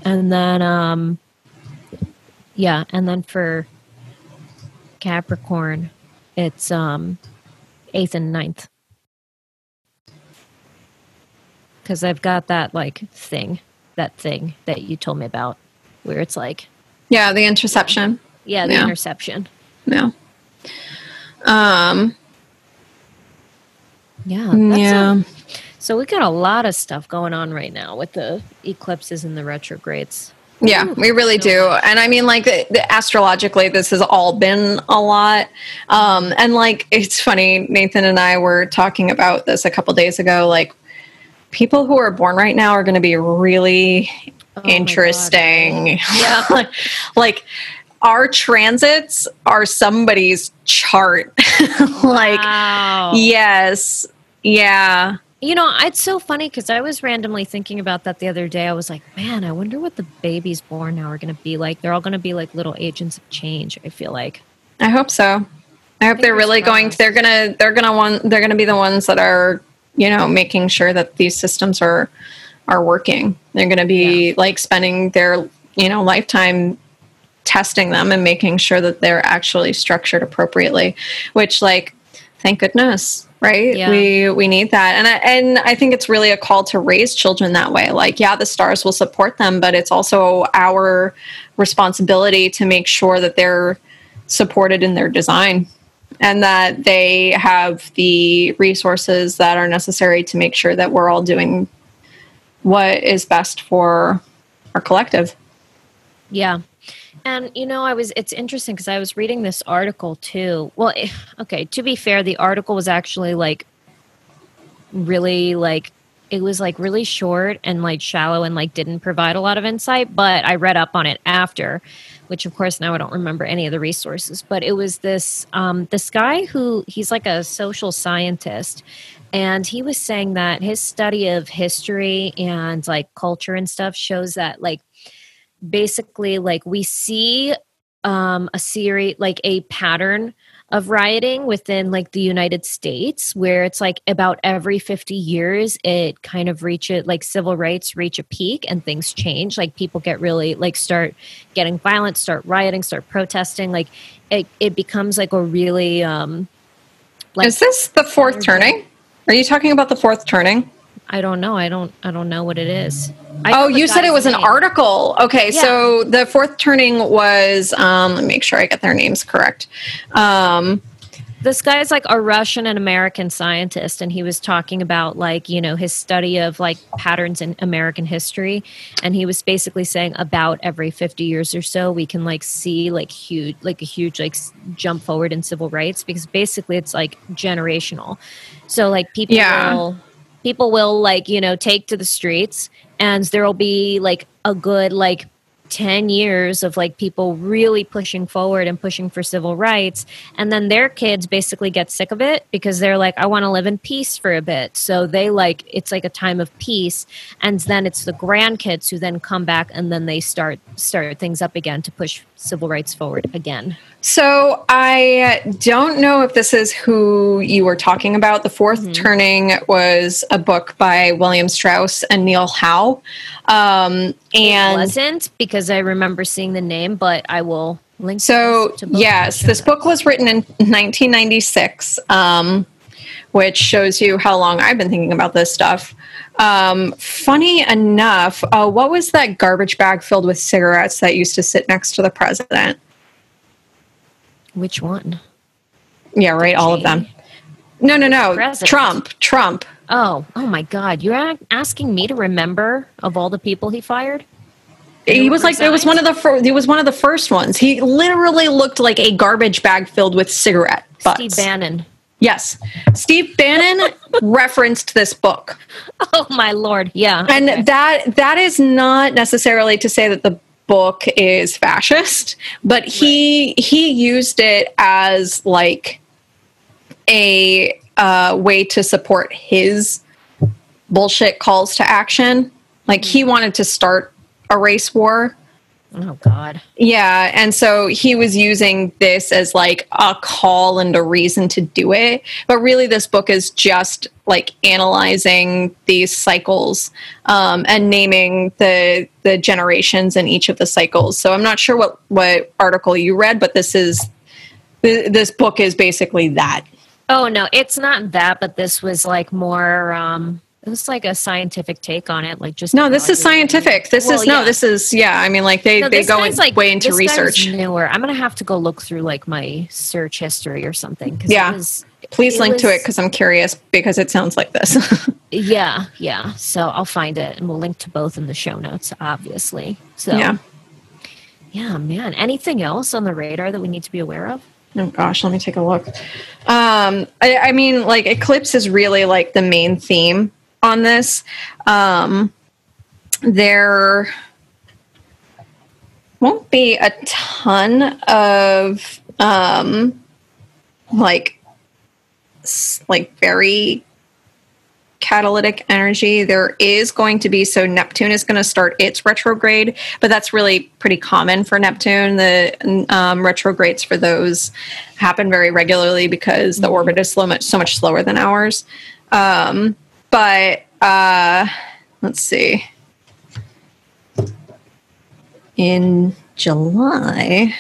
And then um yeah, and then for Capricorn, it's um eighth and ninth. Because I've got that like thing, that thing that you told me about, where it's like, yeah, the interception. Yeah, the yeah. interception. Yeah. Um. Yeah. yeah. A, so we got a lot of stuff going on right now with the eclipses and the retrogrades. Yeah, we really do. And I mean, like, the, the, astrologically, this has all been a lot. Um, and, like, it's funny, Nathan and I were talking about this a couple days ago. Like, people who are born right now are going to be really oh interesting. Yeah. like, like, our transits are somebody's chart. like, wow. yes. Yeah. You know, it's so funny because I was randomly thinking about that the other day. I was like, man, I wonder what the babies born now are going to be like. They're all going to be like little agents of change. I feel like. I hope so. I hope they're really going. To, they're gonna. They're gonna want. They're gonna be the ones that are, you know, making sure that these systems are, are working. They're gonna be yeah. like spending their, you know, lifetime testing them and making sure that they're actually structured appropriately. Which, like, thank goodness right? Yeah. we we need that. And I, and I think it's really a call to raise children that way. Like yeah the stars will support them but it's also our responsibility to make sure that they're supported in their design and that they have the resources that are necessary to make sure that we're all doing what is best for our collective. Yeah and you know, I was it's interesting because I was reading this article too. Well, eh, okay, to be fair, the article was actually like really like it was like really short and like shallow and like didn't provide a lot of insight, but I read up on it after, which of course now I don't remember any of the resources, but it was this um this guy who he's like a social scientist and he was saying that his study of history and like culture and stuff shows that like basically like we see um, a series like a pattern of rioting within like the United States where it's like about every 50 years it kind of reach it like civil rights reach a peak and things change like people get really like start getting violent start rioting start protesting like it, it becomes like a really um like Is this the fourth turning? Are you talking about the fourth turning? I don't know. I don't I don't know what it is. oh, you said it was name. an article. Okay, yeah. so the fourth turning was um let me make sure I get their names correct. Um this guy is like a Russian and American scientist, and he was talking about like you know his study of like patterns in American history, and he was basically saying about every fifty years or so we can like see like huge like a huge like jump forward in civil rights because basically it's like generational. So like people yeah. will people will like you know take to the streets and there'll be like a good like 10 years of like people really pushing forward and pushing for civil rights and then their kids basically get sick of it because they're like i want to live in peace for a bit so they like it's like a time of peace and then it's the grandkids who then come back and then they start start things up again to push civil rights forward again so I don't know if this is who you were talking about. The 4th mm-hmm. Turning was a book by William Strauss and Neil Howe. Um, and it wasn't because I remember seeing the name, but I will link. So yes, this book was written in 1996, um, which shows you how long I've been thinking about this stuff. Um, funny enough, uh, what was that garbage bag filled with cigarettes that used to sit next to the president? Which one? Yeah, right. All of them. No, no, no. President. Trump. Trump. Oh, oh my God! You're asking me to remember of all the people he fired. He was like it was one of the fir- he was one of the first ones. He literally looked like a garbage bag filled with cigarette butts. Steve Bannon. Yes, Steve Bannon referenced this book. Oh my lord! Yeah, and okay. that that is not necessarily to say that the book is fascist, but he right. he used it as like a uh, way to support his bullshit calls to action. Like he mm. wanted to start a race war Oh God. Yeah, and so he was using this as like a call and a reason to do it, but really this book is just like analyzing these cycles um, and naming the the generations in each of the cycles. So I'm not sure what what article you read, but this is this book is basically that. Oh no, it's not that, but this was like more um was like a scientific take on it, like just no. This is scientific. This well, is no. Yeah. This is yeah. I mean, like they no, they go in, like, way into research. Newer. I'm gonna have to go look through like my search history or something. Yeah. Was, Please link was, to it because I'm curious because it sounds like this. yeah, yeah. So I'll find it and we'll link to both in the show notes, obviously. So yeah, yeah, man. Anything else on the radar that we need to be aware of? Oh gosh, let me take a look. Um, I, I mean, like eclipse is really like the main theme on this. Um, there won't be a ton of um, like like very catalytic energy. There is going to be so Neptune is going to start its retrograde, but that's really pretty common for Neptune. The um, retrogrades for those happen very regularly because the orbit is so much so much slower than ours. Um, but uh, let's see. In July,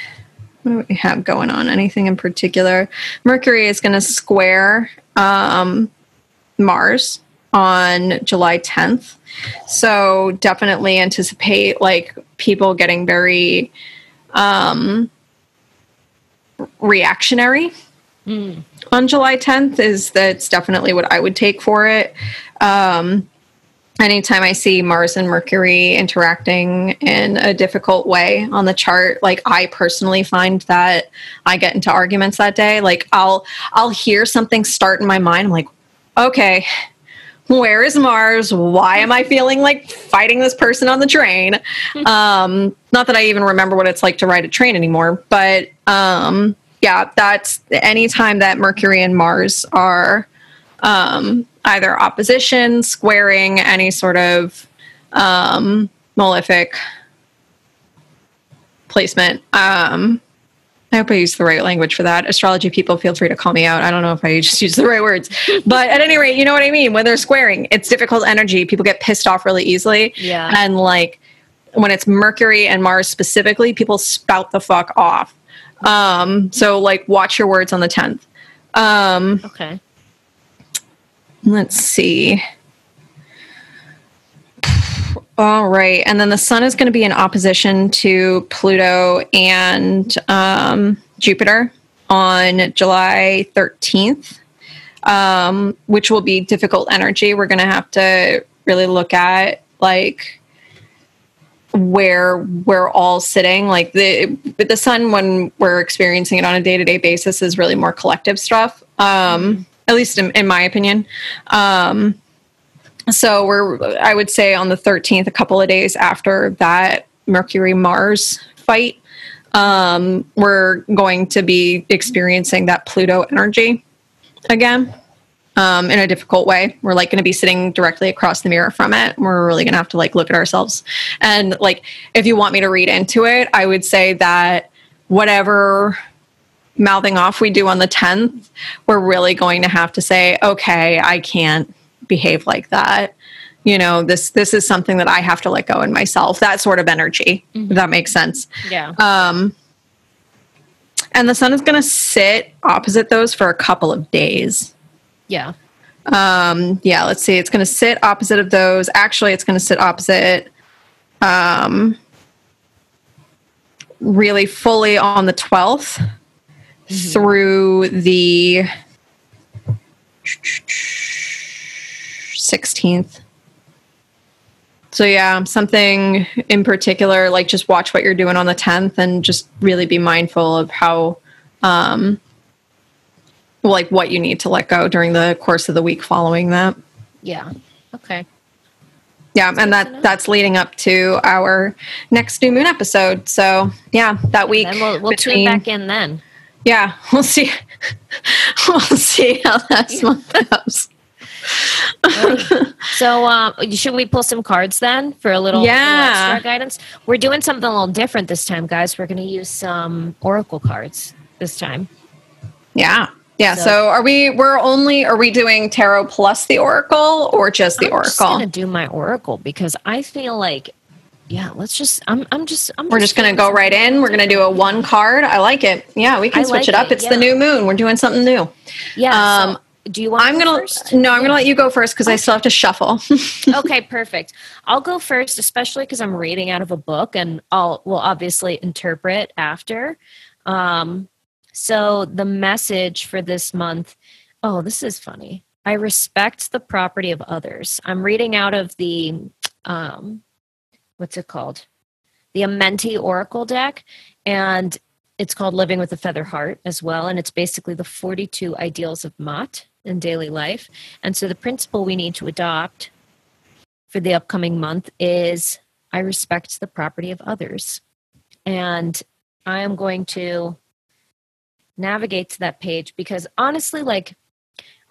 what do we have going on? Anything in particular? Mercury is going to square um, Mars on July 10th. So definitely anticipate like people getting very um, reactionary mm. on July 10th. Is that's definitely what I would take for it. Um, anytime I see Mars and Mercury interacting in a difficult way on the chart, like I personally find that I get into arguments that day. Like I'll I'll hear something start in my mind. I'm like, okay, where is Mars? Why am I feeling like fighting this person on the train? Um, not that I even remember what it's like to ride a train anymore, but um, yeah, that's anytime that Mercury and Mars are um, either opposition, squaring, any sort of um, malefic placement. Um, I hope I used the right language for that. Astrology people, feel free to call me out. I don't know if I just use the right words, but at any rate, you know what I mean. When they're squaring, it's difficult energy. People get pissed off really easily. Yeah. And like when it's Mercury and Mars specifically, people spout the fuck off. Um, so like watch your words on the 10th. Um, okay. Let's see. All right. And then the sun is going to be in opposition to Pluto and um, Jupiter on July 13th, um, which will be difficult energy. We're going to have to really look at like where we're all sitting like the the sun when we're experiencing it on a day-to-day basis is really more collective stuff um at least in, in my opinion. Um so we're i would say on the 13th a couple of days after that mercury mars fight um, we're going to be experiencing that pluto energy again um, in a difficult way. We're like going to be sitting directly across the mirror from it. We're really going to have to like look at ourselves. And like if you want me to read into it i would say that whatever mouthing off we do on the 10th we're really going to have to say okay i can't behave like that. You know this this is something that i have to let go in myself that sort of energy. Mm-hmm. if that makes sense. Yeah. Um and the sun is going to sit opposite those for a couple of days. Yeah. Um yeah let's see it's going to sit opposite of those. Actually it's going to sit opposite um really fully on the 12th mm-hmm. through the 16th. So yeah, something in particular, like just watch what you're doing on the 10th and just really be mindful of how, um, like what you need to let go during the course of the week following that. Yeah. Okay. Yeah, and that that's leading up to our next new moon episode. So yeah, that week. And we'll, we'll between, tune back in then. Yeah, we'll see. we'll see how that month goes. So um, should we pull some cards then for a little, yeah. extra guidance? We're doing something a little different this time guys. We're going to use some oracle cards this time. Yeah. Yeah so, so, are we we're only are we doing tarot plus the oracle or just the I'm oracle i'm going to do my oracle because i feel like yeah, let's just. I'm. I'm just. I'm We're just, just gonna go right in. We're gonna do a one card. I like it. Yeah, we can I switch like it up. It, it's yeah. the new moon. We're doing something new. Yeah. Um, so do you want? I'm gonna. First? No, I'm gonna let you go first because okay. I still have to shuffle. okay, perfect. I'll go first, especially because I'm reading out of a book, and I'll will obviously interpret after. Um, so the message for this month. Oh, this is funny. I respect the property of others. I'm reading out of the um, what's it called? The Amenti Oracle deck. And it's called Living with a Feather Heart as well. And it's basically the 42 ideals of Ma'at in daily life. And so the principle we need to adopt for the upcoming month is I respect the property of others. And I am going to navigate to that page because honestly, like,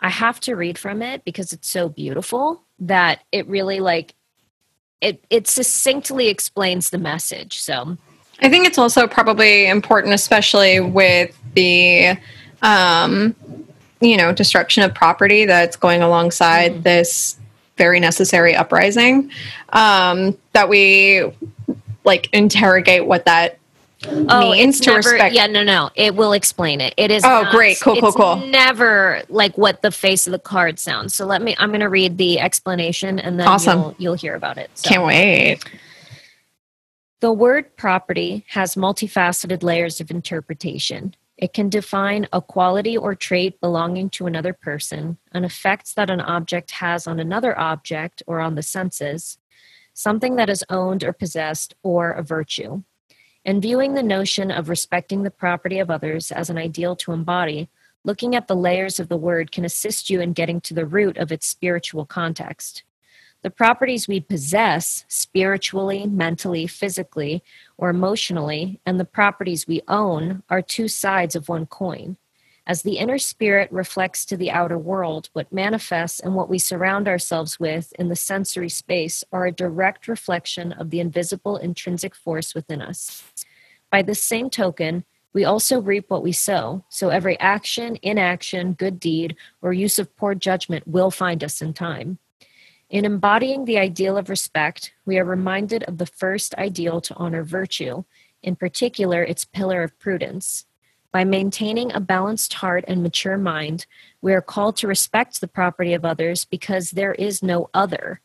I have to read from it because it's so beautiful that it really like it it succinctly explains the message. So I think it's also probably important, especially with the um, you know destruction of property that's going alongside mm this very necessary uprising, um, that we like interrogate what that oh, means to never, respect. Yeah, no, no. It will explain it. It is. Oh, not, great, cool, cool, cool. Never like what the face of the card sounds. So let me. I'm going to read the explanation, and then awesome. you'll, you'll hear about it. So. Can't wait. The word property has multifaceted layers of interpretation. It can define a quality or trait belonging to another person, an effect that an object has on another object or on the senses, something that is owned or possessed, or a virtue. In viewing the notion of respecting the property of others as an ideal to embody, looking at the layers of the word can assist you in getting to the root of its spiritual context. The properties we possess, spiritually, mentally, physically, or emotionally, and the properties we own are two sides of one coin. As the inner spirit reflects to the outer world, what manifests and what we surround ourselves with in the sensory space are a direct reflection of the invisible intrinsic force within us. By this same token, we also reap what we sow, so every action, inaction, good deed, or use of poor judgment will find us in time. In embodying the ideal of respect, we are reminded of the first ideal to honor virtue, in particular its pillar of prudence. By maintaining a balanced heart and mature mind, we are called to respect the property of others because there is no other.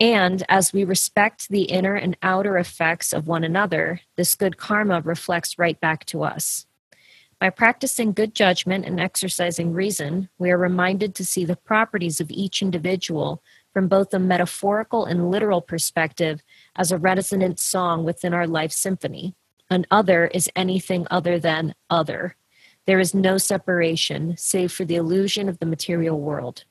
And as we respect the inner and outer effects of one another, this good karma reflects right back to us. By practicing good judgment and exercising reason, we are reminded to see the properties of each individual from both a metaphorical and literal perspective as a resonant song within our life symphony. An other is anything other than other. There is no separation, save for the illusion of the material world.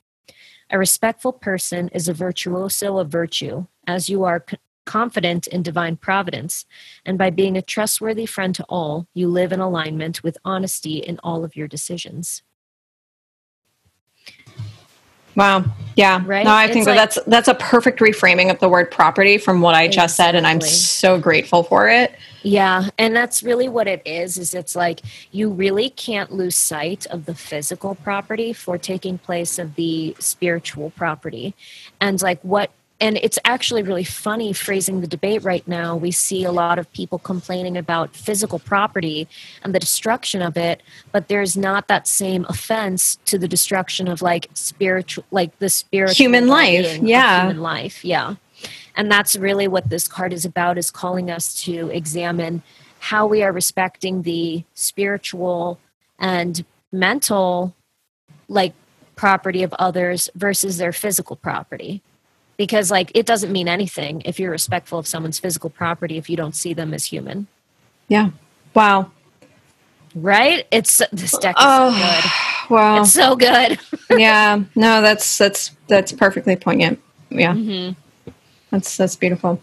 A respectful person is a virtuoso of virtue, as you are confident in divine providence, and by being a trustworthy friend to all, you live in alignment with honesty in all of your decisions. Wow. Yeah. Right. No, I it's think like, that's that's a perfect reframing of the word property from what I exactly. just said, and I'm so grateful for it. Yeah, and that's really what it is. Is it's like you really can't lose sight of the physical property for taking place of the spiritual property, and like what and it's actually really funny phrasing the debate right now. We see a lot of people complaining about physical property and the destruction of it, but there's not that same offense to the destruction of like spiritual, like the spiritual human life. Yeah, human life. Yeah, and that's really what this card is about: is calling us to examine how we are respecting the spiritual and mental, like property of others versus their physical property because like it doesn't mean anything if you're respectful of someone's physical property if you don't see them as human. Yeah. Wow. Right? It's this deck is oh, so good. wow. It's so good. Yeah. No that's that's that's perfectly poignant. Yeah. Mm-hmm. that's that's beautiful.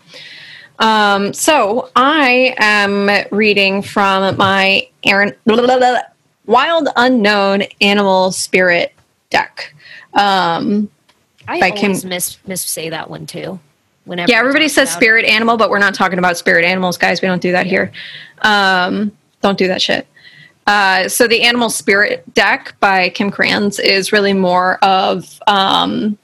Um so i am reading from my aaron wild unknown animal spirit deck. Um I always Kim, miss miss say that one too. Whenever yeah, everybody says spirit it. animal, but we're not talking about spirit animals, guys. We don't do that yeah. here. Um, don't do that shit. Uh, so the animal spirit deck by Kim Krans is really more of um,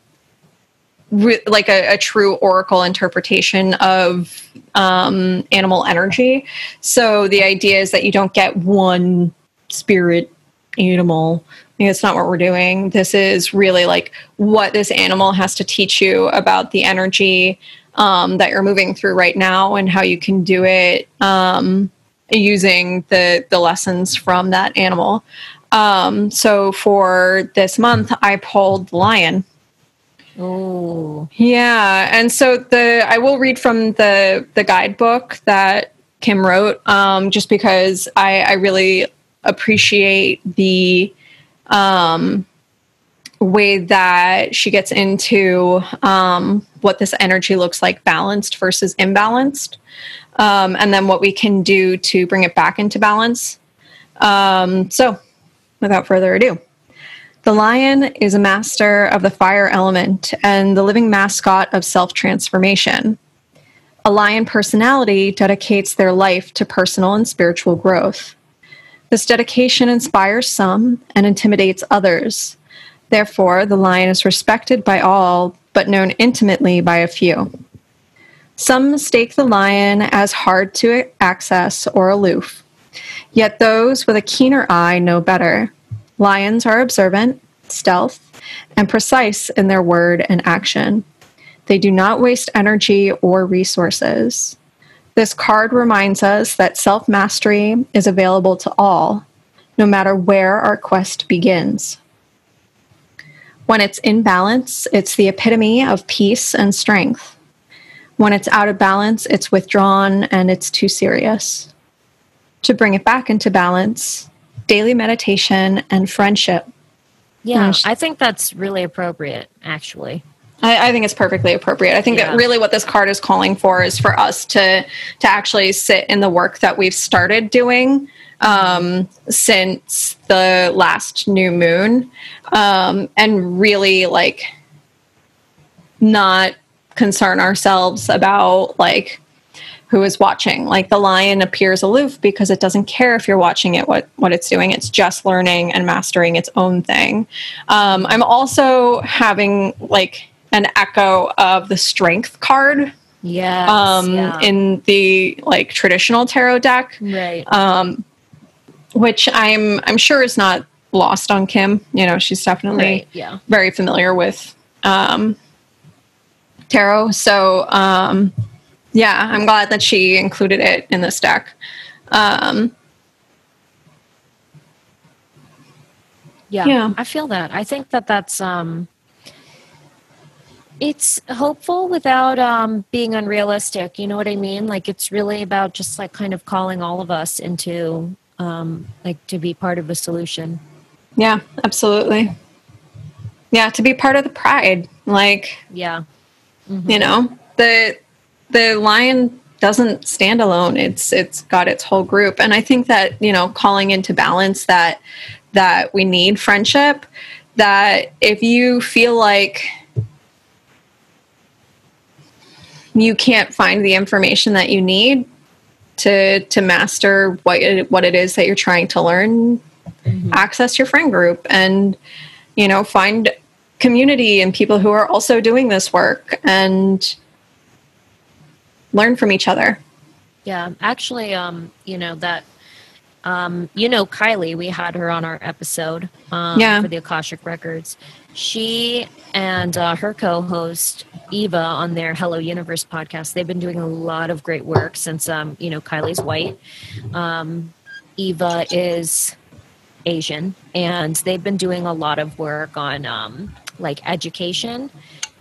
re- like a, a, true oracle interpretation of um, animal energy. So the idea is that you don't get one spirit animal. It's not what we're doing. This is really like what this animal has to teach you about the energy um, that you're moving through right now and how you can do it um, using the the lessons from that animal. Um, so for this month, I pulled lion. Oh, yeah, and so the I will read from the the guidebook that Kim wrote, um, just because I, I really appreciate the um, way that she gets into um, what this energy looks like balanced versus imbalanced, um, and then what we can do to bring it back into balance. Um, so, without further ado, the lion is a master of the fire element and the living mascot of self transformation. A lion personality dedicates their life to personal and spiritual growth. This dedication inspires some and intimidates others. Therefore, the lion is respected by all, but known intimately by a few. Some mistake the lion as hard to access or aloof. Yet those with a keener eye know better. Lions are observant, stealth, and precise in their word and action. They do not waste energy or resources. This card reminds us that self mastery is available to all, no matter where our quest begins. When it's in balance, it's the epitome of peace and strength. When it's out of balance, it's withdrawn and it's too serious. To bring it back into balance, daily meditation and friendship. Yeah, I think that's really appropriate, actually. I, I, think it's perfectly appropriate. I think yeah. that really what this card is calling for is for us to to actually sit in the work that we've started doing um, since the last new moon, um, and really like not concern ourselves about like who is watching. Like the lion appears aloof because it doesn't care if you're watching it, what, what it's doing. It's just learning and mastering its own thing. Um, I'm also having like an echo of the strength card. Yeah. Um, yeah. in the like traditional tarot deck. Right. Um, which I'm I'm sure is not lost on Kim. You know, she's definitely right. yeah. very familiar with um, tarot. So um, yeah, I'm glad that she included it in this deck. Um, yeah, yeah, I feel that. I think that that's um, it's hopeful without um, being unrealistic. You know what I mean? Like it's really about just like kind of calling all of us into um, like to be part of a solution. Yeah, absolutely. Yeah, to be part of the pride. Like yeah, mm-hmm. you know the the lion doesn't stand alone. It's it's got its whole group, and I think that you know calling into balance that that we need friendship. That if you feel like you can't find the information that you need to to master what it, what it is that you're trying to learn mm-hmm. access your friend group and you know find community and people who are also doing this work and learn from each other yeah actually um you know that um you know kylie we had her on our episode um yeah. for the akashic records she and uh, her co-host Eva on their Hello Universe podcast. They've been doing a lot of great work since um, you know Kylie's white. Um, Eva is Asian, and they've been doing a lot of work on um, like education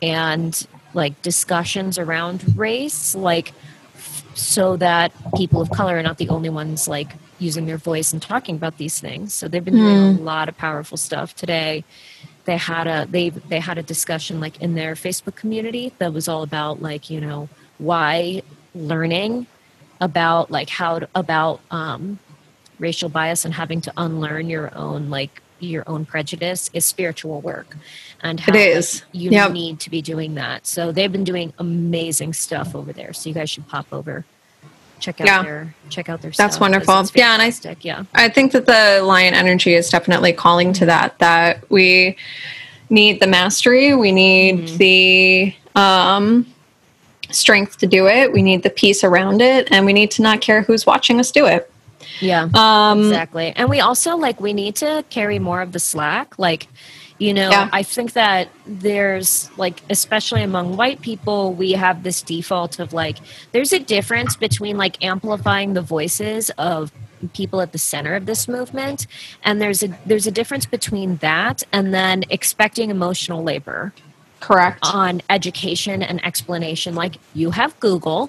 and like discussions around race, like so that people of color are not the only ones like using their voice and talking about these things. So they've been doing mm. a lot of powerful stuff today they had a they they had a discussion like in their Facebook community that was all about like you know why learning about like how to, about um, racial bias and having to unlearn your own like your own prejudice is spiritual work and how it is. Like, you yep. need to be doing that so they've been doing amazing stuff over there so you guys should pop over check out yeah. their check out their that's wonderful yeah and i yeah i think that the lion energy is definitely calling to that that we need the mastery we need mm-hmm. the um, strength to do it. We need the peace around it, and we need to not care who's watching us do it. Yeah, um, exactly. And we also like we need to carry more of the slack. Like, you know, yeah. I think that there's like, especially among white people, we have this default of like, there's a difference between like amplifying the voices of people at the center of this movement and there's a there's a difference between that and then expecting emotional labor correct. on education and explanation. Like you have google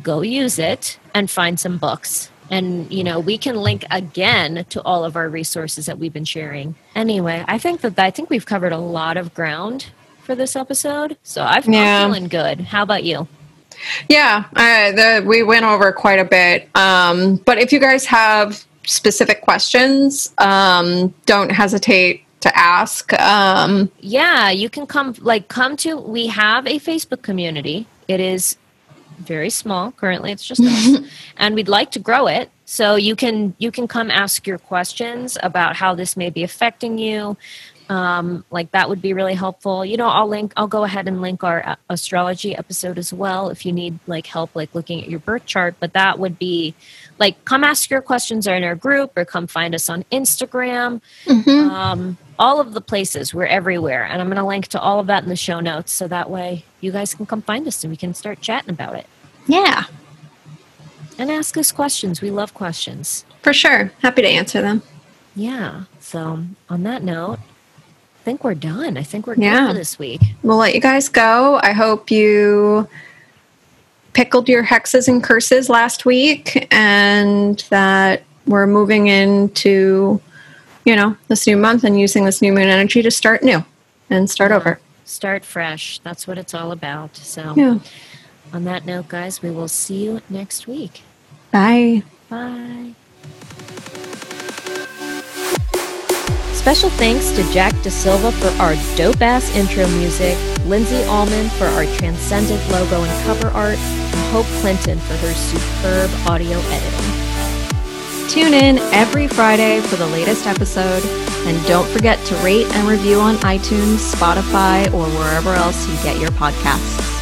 go use it and find some books and you know we can link again to all of our resources that we've been sharing. Anyway i think that i think we've covered a lot of ground for this episode. So i've been yeah. feeling good. How about you? Yeah uh, the, we went over quite a bit. Um, but if you guys have specific questions um, don't hesitate to ask. Um, yeah you can come like come to we have a facebook community. It is very small. Currently it's just us. And we'd like to grow it. So you can you can come ask your questions about how this may be affecting you um, like that would be really helpful. You know i'll link i'll go ahead and link our uh, astrology episode as well if you need like help like looking at your birth chart but that would be like come ask your questions in our group or come find us on instagram. Mm-hmm. um, all of the places we're everywhere and i'm going to link to all of that in the show notes so that way you guys can come find us and we can start chatting about it. Yeah. And ask us questions. We love questions. For sure. Happy to answer them. Yeah. So on that note think we're done. I think we're yeah. for this week. We'll let you guys go. I hope you pickled your hexes and curses last week and that we're moving into, you know, this new month and using this new moon energy to start new and start yeah. over. Start fresh. That's what it's all about. So, yeah. on that note, guys, we will see you next week. Bye. Bye. Special thanks to Jack De Silva for our dope ass intro music, Lindsay Allman for our transcendent logo and cover art, and Hope Clinton for her superb audio editing. Tune in every Friday for the latest episode, and don't forget to rate and review on iTunes, Spotify, or wherever else you get your podcasts.